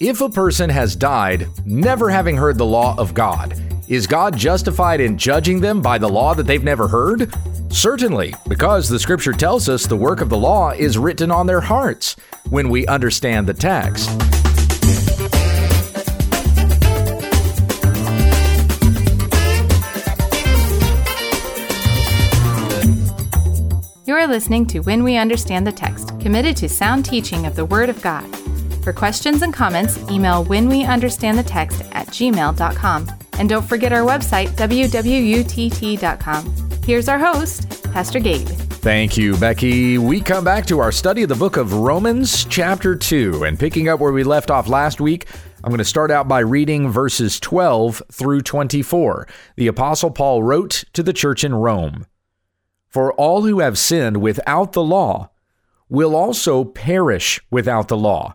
If a person has died never having heard the law of God, is God justified in judging them by the law that they've never heard? Certainly, because the scripture tells us the work of the law is written on their hearts when we understand the text. You're listening to When We Understand the Text, committed to sound teaching of the Word of God. For questions and comments, email whenweunderstandthetext at gmail.com. And don't forget our website, wwutt.com. Here's our host, Pastor Gabe. Thank you, Becky. We come back to our study of the book of Romans, chapter 2. And picking up where we left off last week, I'm going to start out by reading verses 12 through 24. The Apostle Paul wrote to the church in Rome For all who have sinned without the law will also perish without the law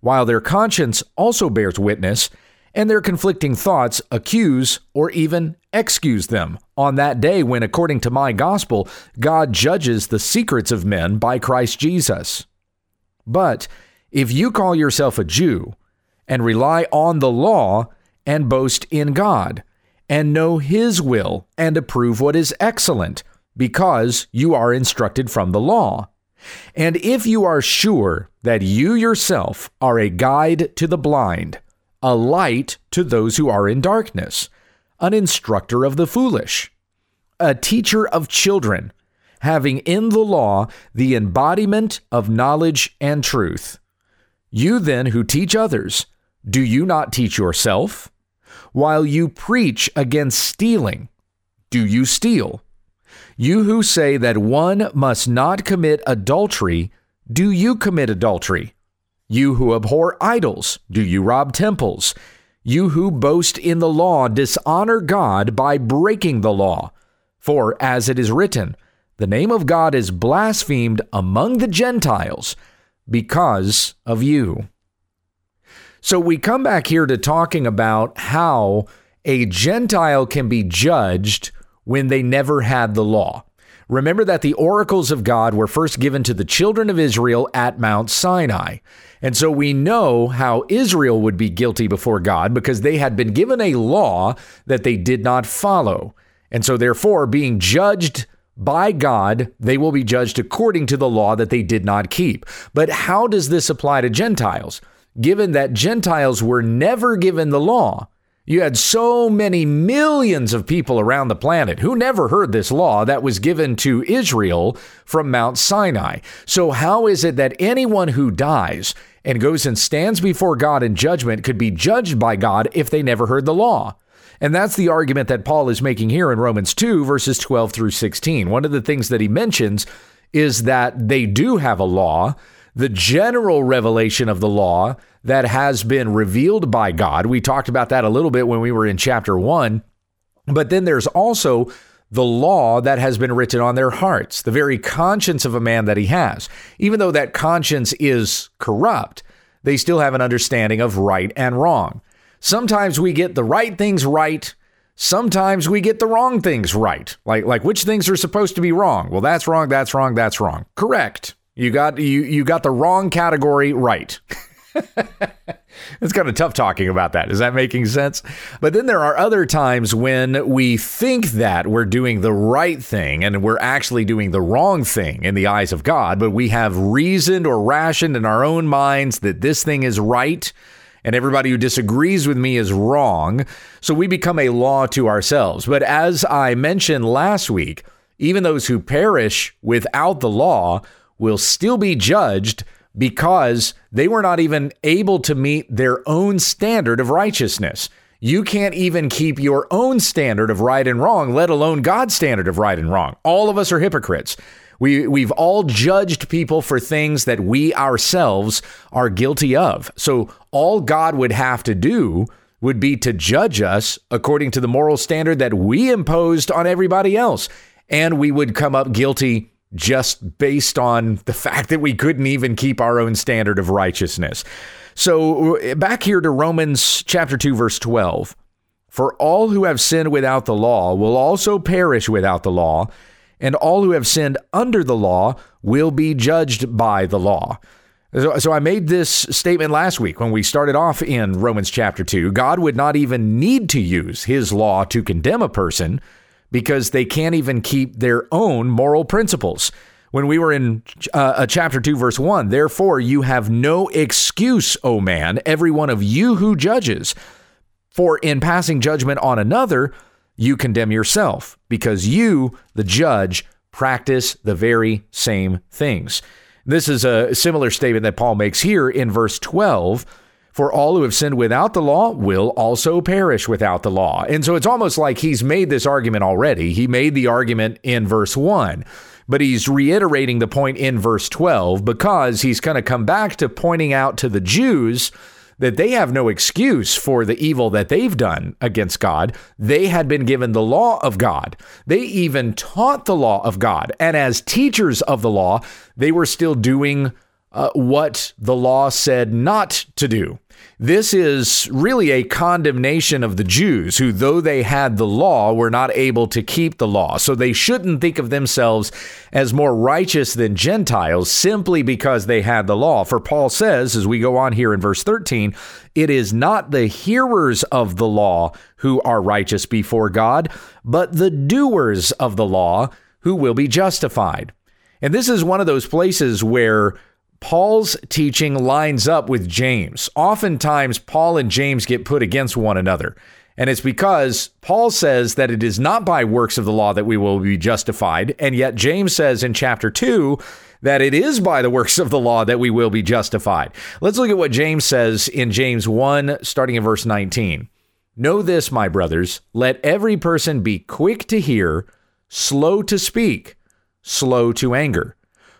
while their conscience also bears witness, and their conflicting thoughts accuse or even excuse them on that day when, according to my gospel, God judges the secrets of men by Christ Jesus. But if you call yourself a Jew and rely on the law and boast in God, and know His will and approve what is excellent, because you are instructed from the law, and if you are sure that you yourself are a guide to the blind, a light to those who are in darkness, an instructor of the foolish, a teacher of children, having in the law the embodiment of knowledge and truth. You then who teach others, do you not teach yourself? While you preach against stealing, do you steal? You who say that one must not commit adultery, do you commit adultery? You who abhor idols, do you rob temples? You who boast in the law dishonor God by breaking the law. For as it is written, the name of God is blasphemed among the Gentiles because of you. So we come back here to talking about how a Gentile can be judged when they never had the law. Remember that the oracles of God were first given to the children of Israel at Mount Sinai. And so we know how Israel would be guilty before God because they had been given a law that they did not follow. And so, therefore, being judged by God, they will be judged according to the law that they did not keep. But how does this apply to Gentiles? Given that Gentiles were never given the law, you had so many millions of people around the planet who never heard this law that was given to Israel from Mount Sinai. So, how is it that anyone who dies and goes and stands before God in judgment could be judged by God if they never heard the law? And that's the argument that Paul is making here in Romans 2, verses 12 through 16. One of the things that he mentions is that they do have a law, the general revelation of the law that has been revealed by God. We talked about that a little bit when we were in chapter one. But then there's also the law that has been written on their hearts, the very conscience of a man that he has. Even though that conscience is corrupt, they still have an understanding of right and wrong. Sometimes we get the right things right. Sometimes we get the wrong things right. Like like which things are supposed to be wrong? Well, that's wrong, that's wrong, that's wrong. Correct. You got you you got the wrong category right. it's kind of tough talking about that. Is that making sense? But then there are other times when we think that we're doing the right thing and we're actually doing the wrong thing in the eyes of God, but we have reasoned or rationed in our own minds that this thing is right and everybody who disagrees with me is wrong. So we become a law to ourselves. But as I mentioned last week, even those who perish without the law will still be judged because they were not even able to meet their own standard of righteousness. You can't even keep your own standard of right and wrong, let alone God's standard of right and wrong. All of us are hypocrites. We, we've all judged people for things that we ourselves are guilty of. So, all God would have to do would be to judge us according to the moral standard that we imposed on everybody else. And we would come up guilty just based on the fact that we couldn't even keep our own standard of righteousness. So, back here to Romans chapter 2, verse 12. For all who have sinned without the law will also perish without the law, and all who have sinned under the law will be judged by the law. So, so, I made this statement last week when we started off in Romans chapter 2. God would not even need to use his law to condemn a person because they can't even keep their own moral principles. When we were in uh, chapter 2, verse 1, therefore you have no excuse, O man, every one of you who judges. For in passing judgment on another, you condemn yourself, because you, the judge, practice the very same things. This is a similar statement that Paul makes here in verse 12. For all who have sinned without the law will also perish without the law. And so it's almost like he's made this argument already. He made the argument in verse 1, but he's reiterating the point in verse 12 because he's going to come back to pointing out to the Jews that they have no excuse for the evil that they've done against God. They had been given the law of God. They even taught the law of God. And as teachers of the law, they were still doing uh, what the law said not to do. This is really a condemnation of the Jews, who, though they had the law, were not able to keep the law. So they shouldn't think of themselves as more righteous than Gentiles simply because they had the law. For Paul says, as we go on here in verse 13, it is not the hearers of the law who are righteous before God, but the doers of the law who will be justified. And this is one of those places where Paul's teaching lines up with James. Oftentimes, Paul and James get put against one another. And it's because Paul says that it is not by works of the law that we will be justified. And yet, James says in chapter 2 that it is by the works of the law that we will be justified. Let's look at what James says in James 1, starting in verse 19. Know this, my brothers, let every person be quick to hear, slow to speak, slow to anger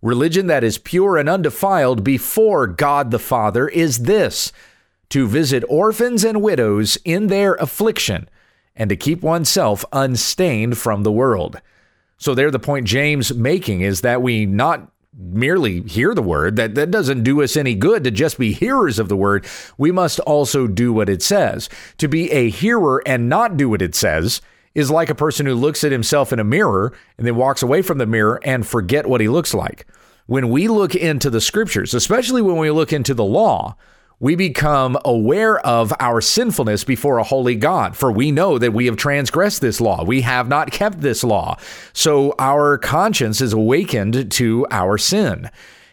Religion that is pure and undefiled before God the Father is this to visit orphans and widows in their affliction and to keep oneself unstained from the world. So, there, the point James making is that we not merely hear the word, that, that doesn't do us any good to just be hearers of the word. We must also do what it says. To be a hearer and not do what it says is like a person who looks at himself in a mirror and then walks away from the mirror and forget what he looks like. When we look into the scriptures, especially when we look into the law, we become aware of our sinfulness before a holy God, for we know that we have transgressed this law. We have not kept this law. So our conscience is awakened to our sin.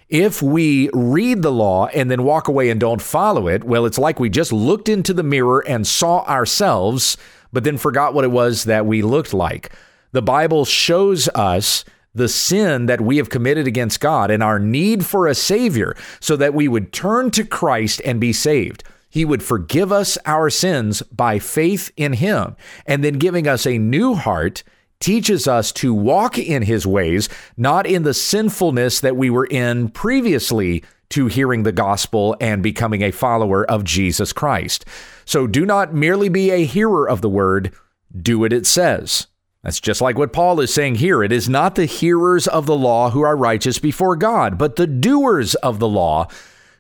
If we read the law and then walk away and don't follow it, well, it's like we just looked into the mirror and saw ourselves but then forgot what it was that we looked like. The Bible shows us the sin that we have committed against God and our need for a Savior so that we would turn to Christ and be saved. He would forgive us our sins by faith in Him, and then giving us a new heart teaches us to walk in His ways, not in the sinfulness that we were in previously to hearing the gospel and becoming a follower of Jesus Christ. So do not merely be a hearer of the word, do what it says. That's just like what Paul is saying here. It is not the hearers of the law who are righteous before God, but the doers of the law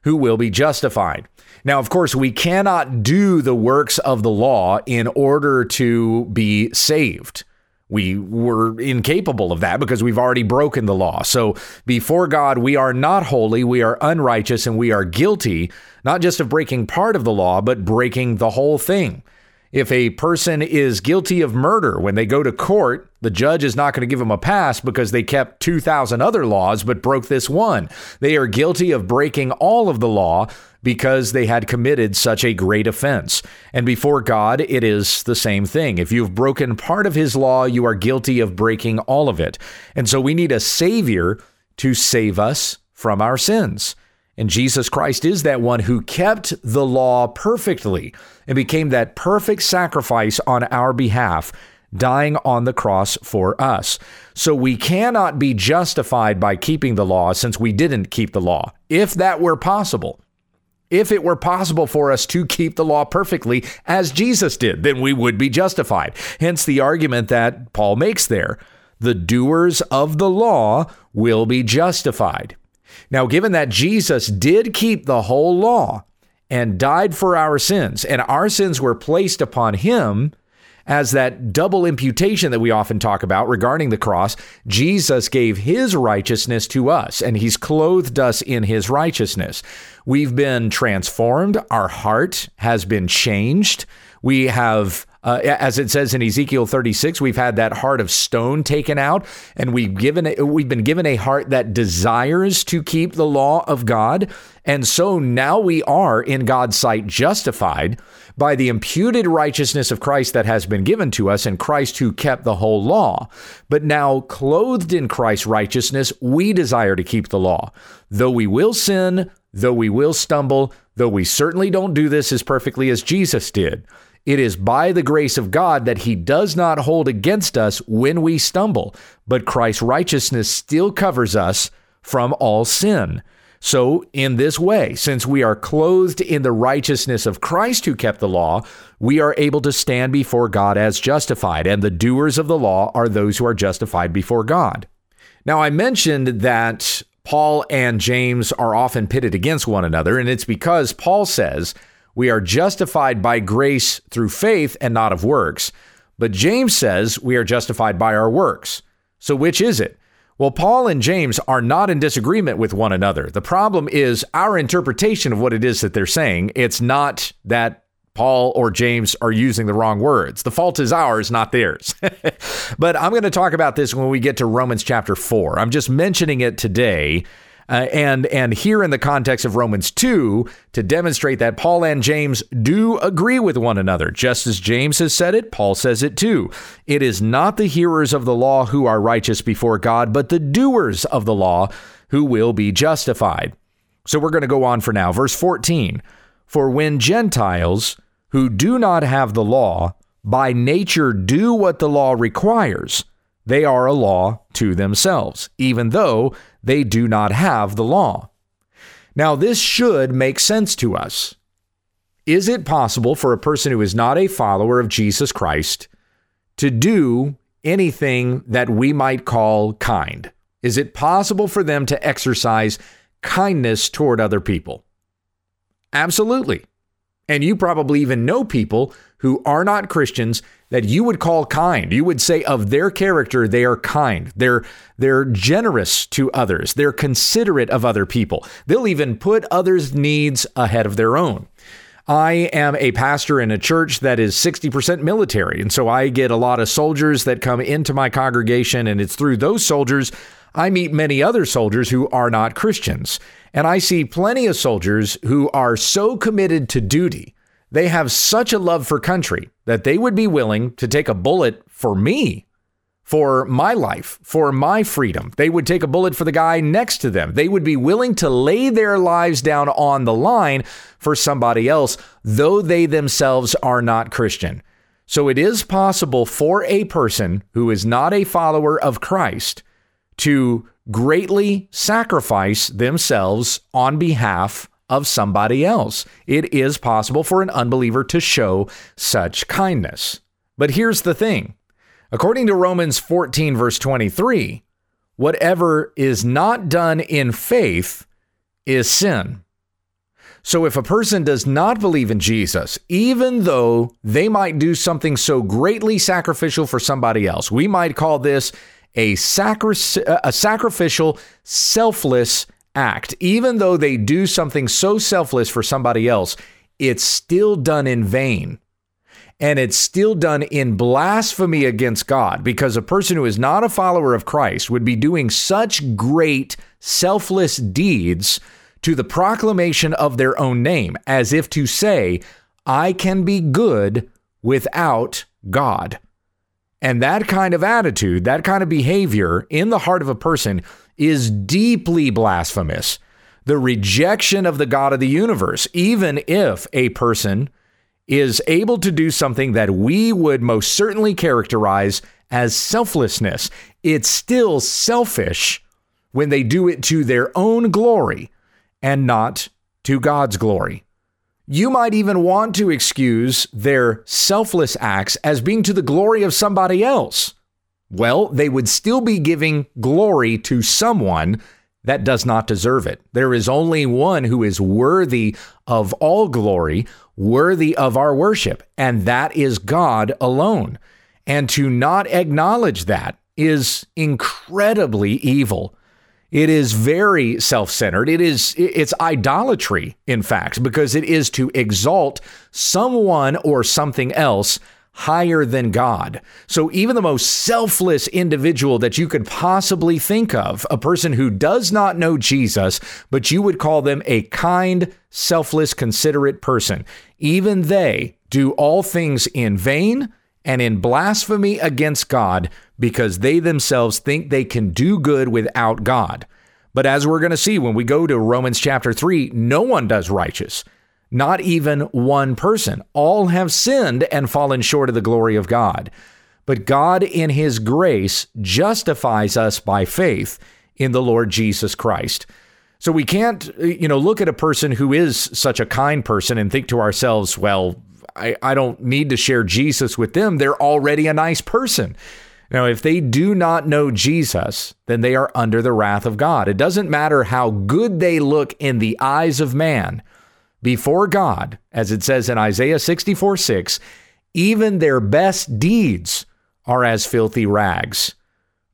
who will be justified. Now, of course, we cannot do the works of the law in order to be saved. We were incapable of that because we've already broken the law. So before God, we are not holy, we are unrighteous, and we are guilty, not just of breaking part of the law, but breaking the whole thing. If a person is guilty of murder, when they go to court, the judge is not going to give them a pass because they kept 2,000 other laws but broke this one. They are guilty of breaking all of the law because they had committed such a great offense. And before God, it is the same thing. If you've broken part of his law, you are guilty of breaking all of it. And so we need a Savior to save us from our sins. And Jesus Christ is that one who kept the law perfectly and became that perfect sacrifice on our behalf, dying on the cross for us. So we cannot be justified by keeping the law since we didn't keep the law, if that were possible. If it were possible for us to keep the law perfectly as Jesus did, then we would be justified. Hence the argument that Paul makes there the doers of the law will be justified. Now, given that Jesus did keep the whole law and died for our sins, and our sins were placed upon him as that double imputation that we often talk about regarding the cross, Jesus gave his righteousness to us, and he's clothed us in his righteousness. We've been transformed, our heart has been changed. We have uh, as it says in Ezekiel 36, we've had that heart of stone taken out, and we've given a, we've been given a heart that desires to keep the law of God, and so now we are in God's sight justified by the imputed righteousness of Christ that has been given to us, and Christ who kept the whole law. But now, clothed in Christ's righteousness, we desire to keep the law, though we will sin, though we will stumble, though we certainly don't do this as perfectly as Jesus did. It is by the grace of God that He does not hold against us when we stumble, but Christ's righteousness still covers us from all sin. So, in this way, since we are clothed in the righteousness of Christ who kept the law, we are able to stand before God as justified, and the doers of the law are those who are justified before God. Now, I mentioned that Paul and James are often pitted against one another, and it's because Paul says we are justified by grace through faith and not of works. But James says we are justified by our works. So which is it? Well, Paul and James are not in disagreement with one another. The problem is our interpretation of what it is that they're saying. It's not that Paul or James are using the wrong words. The fault is ours, not theirs. but I'm going to talk about this when we get to Romans chapter 4. I'm just mentioning it today uh, and and here in the context of Romans 2 to demonstrate that Paul and James do agree with one another just as James has said it Paul says it too. It is not the hearers of the law who are righteous before God but the doers of the law who will be justified. So we're going to go on for now. Verse 14 for when gentiles who do not have the law by nature do what the law requires they are a law to themselves, even though they do not have the law. Now, this should make sense to us. Is it possible for a person who is not a follower of Jesus Christ to do anything that we might call kind? Is it possible for them to exercise kindness toward other people? Absolutely. And you probably even know people who are not Christians that you would call kind. You would say of their character, they are kind. They're they're generous to others. They're considerate of other people. They'll even put others' needs ahead of their own. I am a pastor in a church that is 60% military. And so I get a lot of soldiers that come into my congregation, and it's through those soldiers I meet many other soldiers who are not Christians. And I see plenty of soldiers who are so committed to duty they have such a love for country that they would be willing to take a bullet for me, for my life, for my freedom. They would take a bullet for the guy next to them. They would be willing to lay their lives down on the line for somebody else, though they themselves are not Christian. So it is possible for a person who is not a follower of Christ to greatly sacrifice themselves on behalf of somebody else. It is possible for an unbeliever to show such kindness. But here's the thing according to Romans 14, verse 23, whatever is not done in faith is sin. So if a person does not believe in Jesus, even though they might do something so greatly sacrificial for somebody else, we might call this a, sacri- a sacrificial, selfless act. Even though they do something so selfless for somebody else, it's still done in vain. And it's still done in blasphemy against God because a person who is not a follower of Christ would be doing such great selfless deeds to the proclamation of their own name, as if to say, I can be good without God. And that kind of attitude, that kind of behavior in the heart of a person is deeply blasphemous. The rejection of the God of the universe, even if a person is able to do something that we would most certainly characterize as selflessness, it's still selfish when they do it to their own glory and not to God's glory. You might even want to excuse their selfless acts as being to the glory of somebody else. Well, they would still be giving glory to someone that does not deserve it. There is only one who is worthy of all glory, worthy of our worship, and that is God alone. And to not acknowledge that is incredibly evil. It is very self-centered. It is it's idolatry in fact because it is to exalt someone or something else higher than God. So even the most selfless individual that you could possibly think of, a person who does not know Jesus, but you would call them a kind, selfless, considerate person, even they do all things in vain and in blasphemy against God because they themselves think they can do good without God. But as we're going to see when we go to Romans chapter 3, no one does righteous, not even one person. All have sinned and fallen short of the glory of God. But God, in His grace, justifies us by faith in the Lord Jesus Christ. So we can't, you know, look at a person who is such a kind person and think to ourselves, well, I, I don't need to share Jesus with them. They're already a nice person. Now, if they do not know Jesus, then they are under the wrath of God. It doesn't matter how good they look in the eyes of man before God, as it says in Isaiah 64 6, even their best deeds are as filthy rags.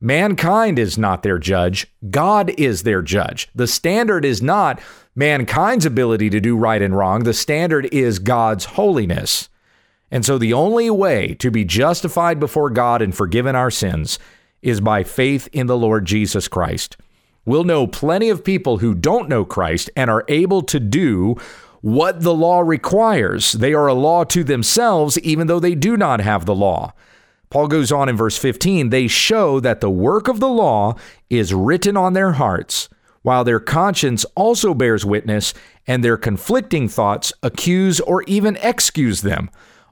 Mankind is not their judge, God is their judge. The standard is not mankind's ability to do right and wrong, the standard is God's holiness. And so the only way to be justified before God and forgiven our sins is by faith in the Lord Jesus Christ. We'll know plenty of people who don't know Christ and are able to do what the law requires. They are a law to themselves, even though they do not have the law. Paul goes on in verse 15 they show that the work of the law is written on their hearts, while their conscience also bears witness, and their conflicting thoughts accuse or even excuse them.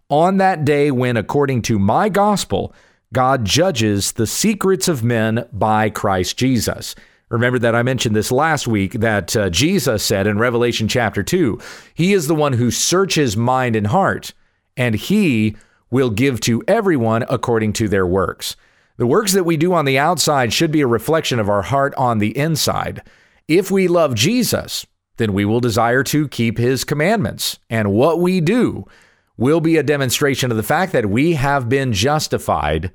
On that day, when, according to my gospel, God judges the secrets of men by Christ Jesus. Remember that I mentioned this last week that uh, Jesus said in Revelation chapter 2 He is the one who searches mind and heart, and He will give to everyone according to their works. The works that we do on the outside should be a reflection of our heart on the inside. If we love Jesus, then we will desire to keep his commandments. And what we do will be a demonstration of the fact that we have been justified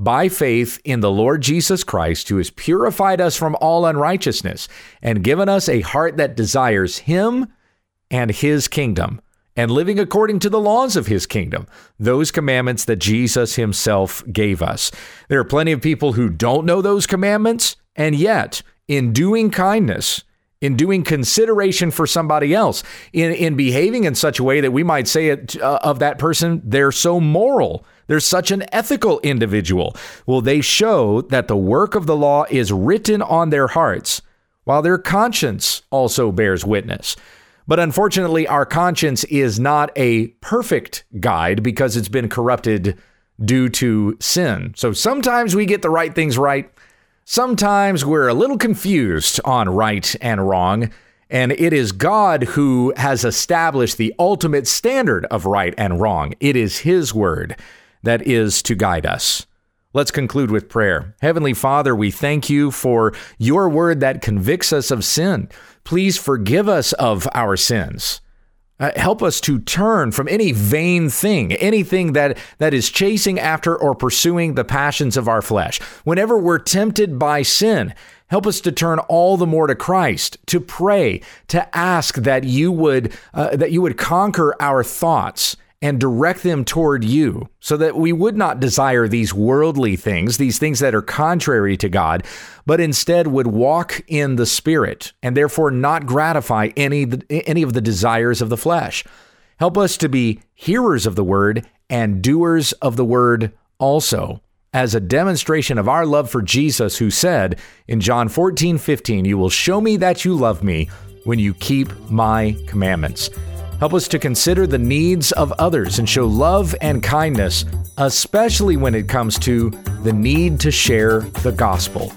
by faith in the Lord Jesus Christ, who has purified us from all unrighteousness and given us a heart that desires him and his kingdom and living according to the laws of his kingdom, those commandments that Jesus himself gave us. There are plenty of people who don't know those commandments, and yet, in doing kindness, in doing consideration for somebody else, in, in behaving in such a way that we might say it, uh, of that person, they're so moral. They're such an ethical individual. Well, they show that the work of the law is written on their hearts, while their conscience also bears witness. But unfortunately, our conscience is not a perfect guide because it's been corrupted due to sin. So sometimes we get the right things right. Sometimes we're a little confused on right and wrong. And it is God who has established the ultimate standard of right and wrong. It is His word that is to guide us. Let's conclude with prayer. Heavenly Father, we thank you for your word that convicts us of sin. Please forgive us of our sins. Uh, help us to turn from any vain thing, anything that, that is chasing after or pursuing the passions of our flesh. Whenever we're tempted by sin, help us to turn all the more to Christ, to pray, to ask that you would uh, that you would conquer our thoughts and direct them toward you so that we would not desire these worldly things, these things that are contrary to God, but instead would walk in the Spirit and therefore not gratify any, any of the desires of the flesh. Help us to be hearers of the word and doers of the word also, as a demonstration of our love for Jesus, who said in John 14, 15, You will show me that you love me when you keep my commandments. Help us to consider the needs of others and show love and kindness, especially when it comes to the need to share the gospel.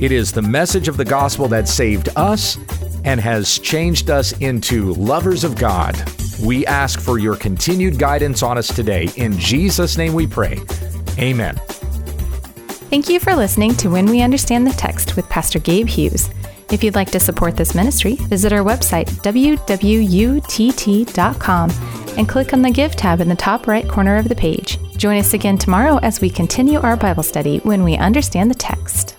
It is the message of the gospel that saved us and has changed us into lovers of God. We ask for your continued guidance on us today. In Jesus' name we pray. Amen. Thank you for listening to When We Understand the Text with Pastor Gabe Hughes. If you'd like to support this ministry, visit our website, wwutt.com, and click on the Give tab in the top right corner of the page. Join us again tomorrow as we continue our Bible study when we understand the text.